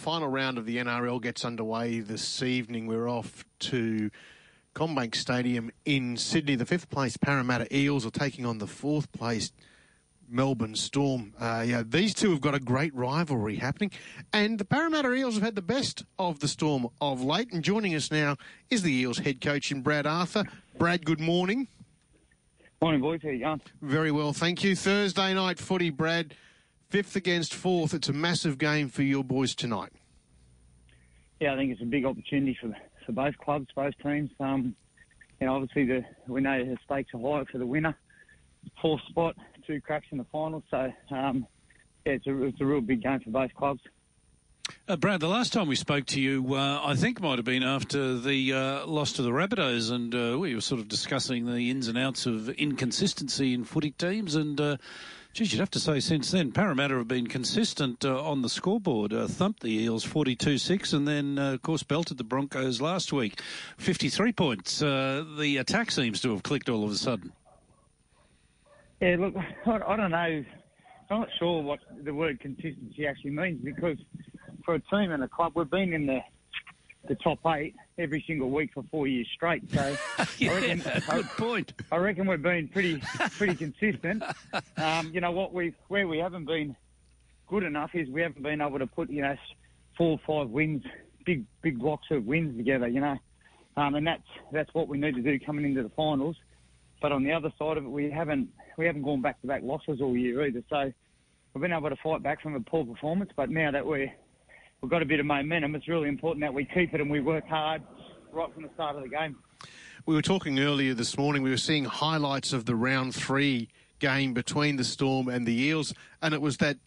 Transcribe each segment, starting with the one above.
final round of the NRL gets underway this evening. We're off to CommBank Stadium in Sydney. The fifth place Parramatta Eels are taking on the fourth place Melbourne Storm. Uh, yeah, these two have got a great rivalry happening, and the Parramatta Eels have had the best of the Storm of late. And joining us now is the Eels head coach in Brad Arthur. Brad, good morning. Morning, boys. How you going? Very well, thank you. Thursday night footy, Brad. Fifth against fourth. It's a massive game for your boys tonight. Yeah, I think it's a big opportunity for for both clubs, both teams. Um, you know, obviously the we know the stakes are high for the winner, fourth spot, two cracks in the final. So um, yeah, it's a it's a real big game for both clubs. Uh, Brad, the last time we spoke to you, uh, I think might have been after the uh, loss to the Rabbitohs, and uh, we were sort of discussing the ins and outs of inconsistency in footy teams. And uh, geez, you'd have to say since then, Parramatta have been consistent uh, on the scoreboard, uh, thumped the Eels 42-6, and then uh, of course belted the Broncos last week, 53 points. Uh, the attack seems to have clicked all of a sudden. Yeah, look, I, I don't know. I'm not sure what the word consistency actually means because for a team and a club, we've been in the the top eight every single week for four years straight. So yeah, I reckon, good I, point. I reckon we've been pretty pretty consistent. Um, you know what we where we haven't been good enough is we haven't been able to put you know four or five wins, big big blocks of wins together. You know, um, and that's that's what we need to do coming into the finals. But on the other side of it, we haven't we haven't gone back to back losses all year either. So we've been able to fight back from a poor performance. But now that we're we've got a bit of momentum, it's really important that we keep it and we work hard right from the start of the game. We were talking earlier this morning, we were seeing highlights of the round three game between the Storm and the Eels, and it was that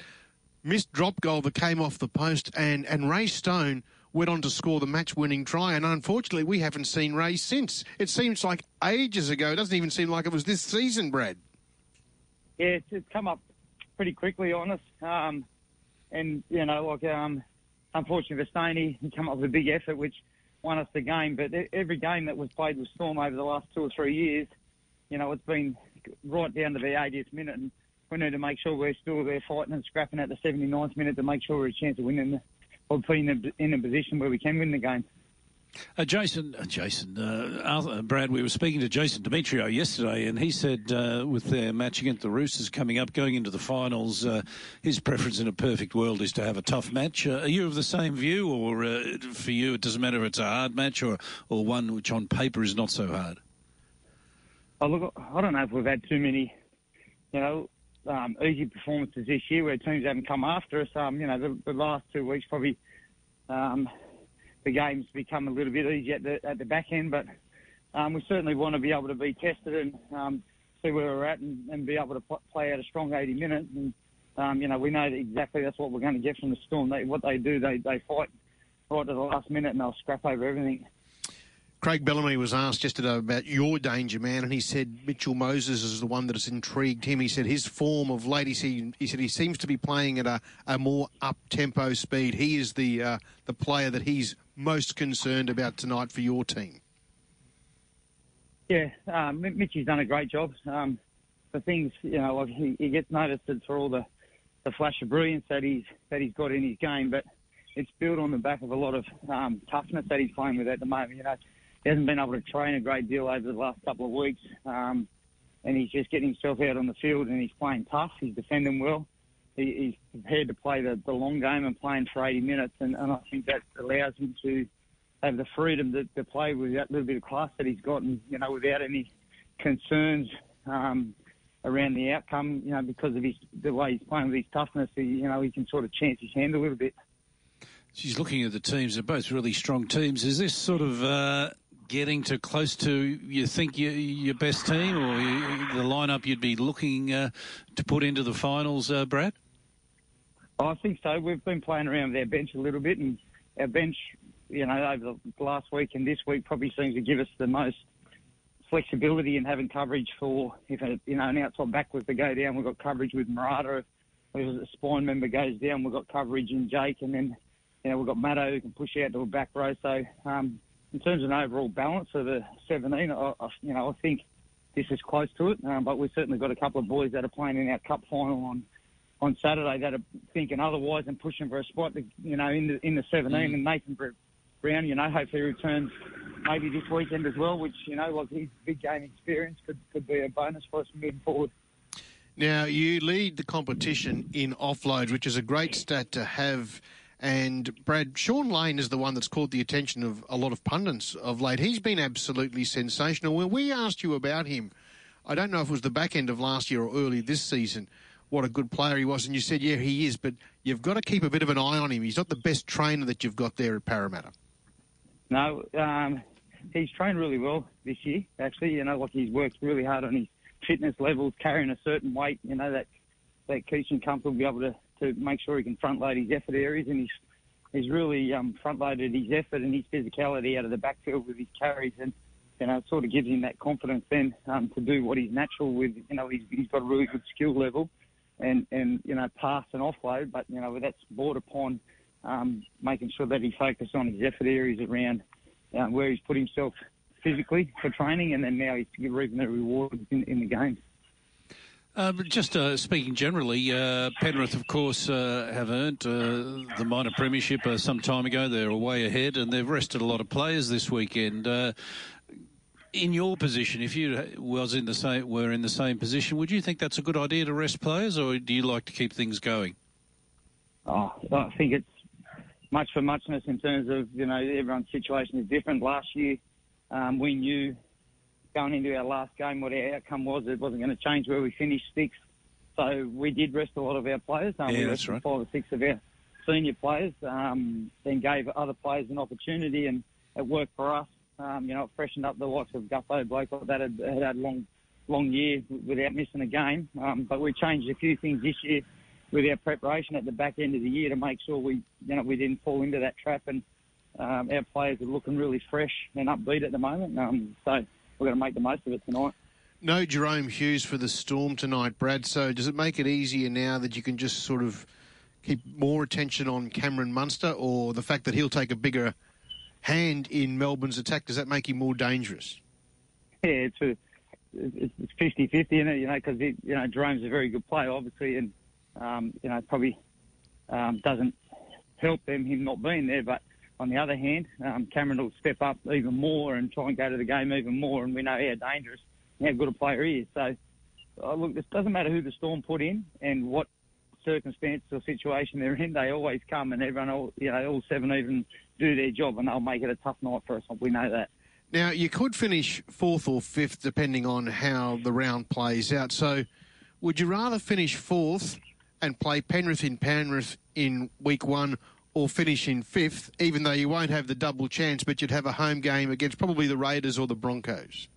missed drop goal that came off the post, and, and Ray Stone went on to score the match winning try, and unfortunately, we haven't seen Ray since. It seems like ages ago. It doesn't even seem like it was this season, Brad. Yeah, it's, come up pretty quickly on us. Um, and, you know, like, um, unfortunately for Stoney, he came up with a big effort, which won us the game. But every game that was played with Storm over the last two or three years, you know, it's been right down to the 80th minute. And we need to make sure we're still there fighting and scrapping at the 79th minute to make sure we're a chance of winning or putting in a position where we can win the game. Uh, Jason, uh, Jason, uh, Arthur, Brad, we were speaking to Jason Demetriou yesterday, and he said uh, with their match against the Roosters coming up, going into the finals, uh, his preference in a perfect world is to have a tough match. Uh, are you of the same view, or for you it doesn't matter if it's a hard match or, or one which on paper is not so hard? Oh, look, I don't know if we've had too many, you know, um, easy performances this year where teams haven't come after us. Um, you know, the, the last two weeks probably. Um, the game's become a little bit easier at the, at the back end, but um, we certainly want to be able to be tested and um, see where we're at and, and be able to play out a strong 80 minutes. And, um, you know, we know that exactly that's what we're going to get from the Storm. They, what they do, they, they fight right to the last minute and they'll scrap over everything. Craig Bellamy was asked yesterday about your danger man, and he said Mitchell Moses is the one that has intrigued him. He said his form of late, he, he said he seems to be playing at a, a more up tempo speed. He is the uh, the player that he's most concerned about tonight for your team? Yeah, um, Mitchy's done a great job. Um, the things, you know, like he, he gets noticed for all the, the flash of brilliance that he's that he's got in his game, but it's built on the back of a lot of um, toughness that he's playing with at the moment. You know, he hasn't been able to train a great deal over the last couple of weeks, um, and he's just getting himself out on the field and he's playing tough. He's defending well he, he's prepared to play the, the long game and playing for 80 minutes, and, and I think that allows him to have the freedom to, to play with that little bit of class that he's got, and you know, without any concerns um, around the outcome, you know, because of his the way he's playing with his toughness, he, you know, he can sort of chance his hand a little bit. She's looking at the teams; they're both really strong teams. Is this sort of uh, getting to close to you think your, your best team, or you, the lineup you'd be looking uh, to put into the finals, uh, Brad? I think so. We've been playing around with our bench a little bit, and our bench, you know, over the last week and this week probably seems to give us the most flexibility in having coverage for if a, you know an outside back was to go down, we've got coverage with Marata. If a spine member goes down, we've got coverage in Jake, and then you know we've got Matto who can push out to a back row. So um, in terms of an overall balance of the 17, I, I, you know I think this is close to it. Um, but we've certainly got a couple of boys that are playing in our cup final on on Saturday that are thinking otherwise and pushing for a spot, to, you know, in the in the 17. Mm. And Nathan Brown, you know, hopefully returns maybe this weekend as well, which you know, like his big game experience could could be a bonus for us moving forward. Now you lead the competition in offload, which is a great stat to have. And Brad, Shaun Lane is the one that's caught the attention of a lot of pundits of late. He's been absolutely sensational. When we asked you about him, I don't know if it was the back end of last year or early this season, what a good player he was, and you said, yeah, he is, but you've got to keep a bit of an eye on him. He's not the best trainer that you've got there at Parramatta. No, um, he's trained really well this year. Actually, you know, like he's worked really hard on his fitness levels, carrying a certain weight. You know that that him comfortable, be able to to make sure he can front load his effort areas, and he's he's really um, front loaded his effort and his physicality out of the backfield with his carries, and you know it sort of gives him that confidence then um, to do what he's natural with. You know he's he's got a really good skill level, and and you know pass and offload, but you know that's brought upon um, making sure that he focuses on his effort areas around uh, where he's put himself physically for training, and then now he's reaping the rewards in, in the game. Uh, just uh, speaking generally, uh, Penrith, of course, uh, have earned uh, the minor premiership some time ago. They're way ahead, and they've rested a lot of players this weekend. In your position, if you was in the same were in the same position, would you think that's a good idea to rest players, or do you like to keep things going? Oh, I think it's much for muchness in terms of you know everyone's situation is different. Last year, um, we knew going into our last game what our outcome was. It wasn't going to change where we finished sixth, so we did rest a lot of our players. Um, yeah, we that's right. Five or six of our senior players, um, then gave other players an opportunity, and it worked for us. Um, you know, it freshened up the likes of Gutho, bloke like that had, had a long, long year without missing a game. Um, but we changed a few things this year with our preparation at the back end of the year to make sure we, you know, we didn't fall into that trap. And um, our players are looking really fresh and upbeat at the moment. Um, so we're going to make the most of it tonight. No Jahrome Hughes for the Storm tonight, Brad. So does it make it easier now that you can just sort of keep more attention on Cameron Munster, or the fact that he'll take a bigger hand in Melbourne's attack? Does that make him more dangerous? Yeah, it's a, it's 50-50, you know, because you know Jahrome's a very good player, obviously, and um, you know, probably um, doesn't help them him not being there. But on the other hand, um, Cameron will step up even more and try and go to the game even more. And we know how dangerous, how good a player he is. So, uh, look, it doesn't matter who the Storm put in and what circumstance or situation they're in. They always come, and everyone, all, you know, all seven even do their job, and they'll make it a tough night for us. We know that. Now, you could finish fourth or fifth depending on how the round plays out. So, would you rather finish fourth and play Penrith in Penrith in week one or finish in fifth, even though you won't have the double chance, but you'd have a home game against probably the Raiders or the Broncos?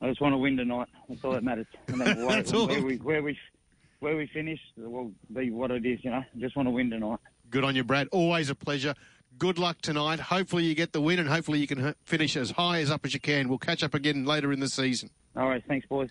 I just want to win tonight. That's all that matters. That's all. Where we, where we where we finish will be what it is. You know, just want to win tonight. Good on you, Brad. Always a pleasure. Good luck tonight. Hopefully you get the win, and hopefully you can finish as high as up as you can. We'll catch up again later in the season. All right. Thanks, boys.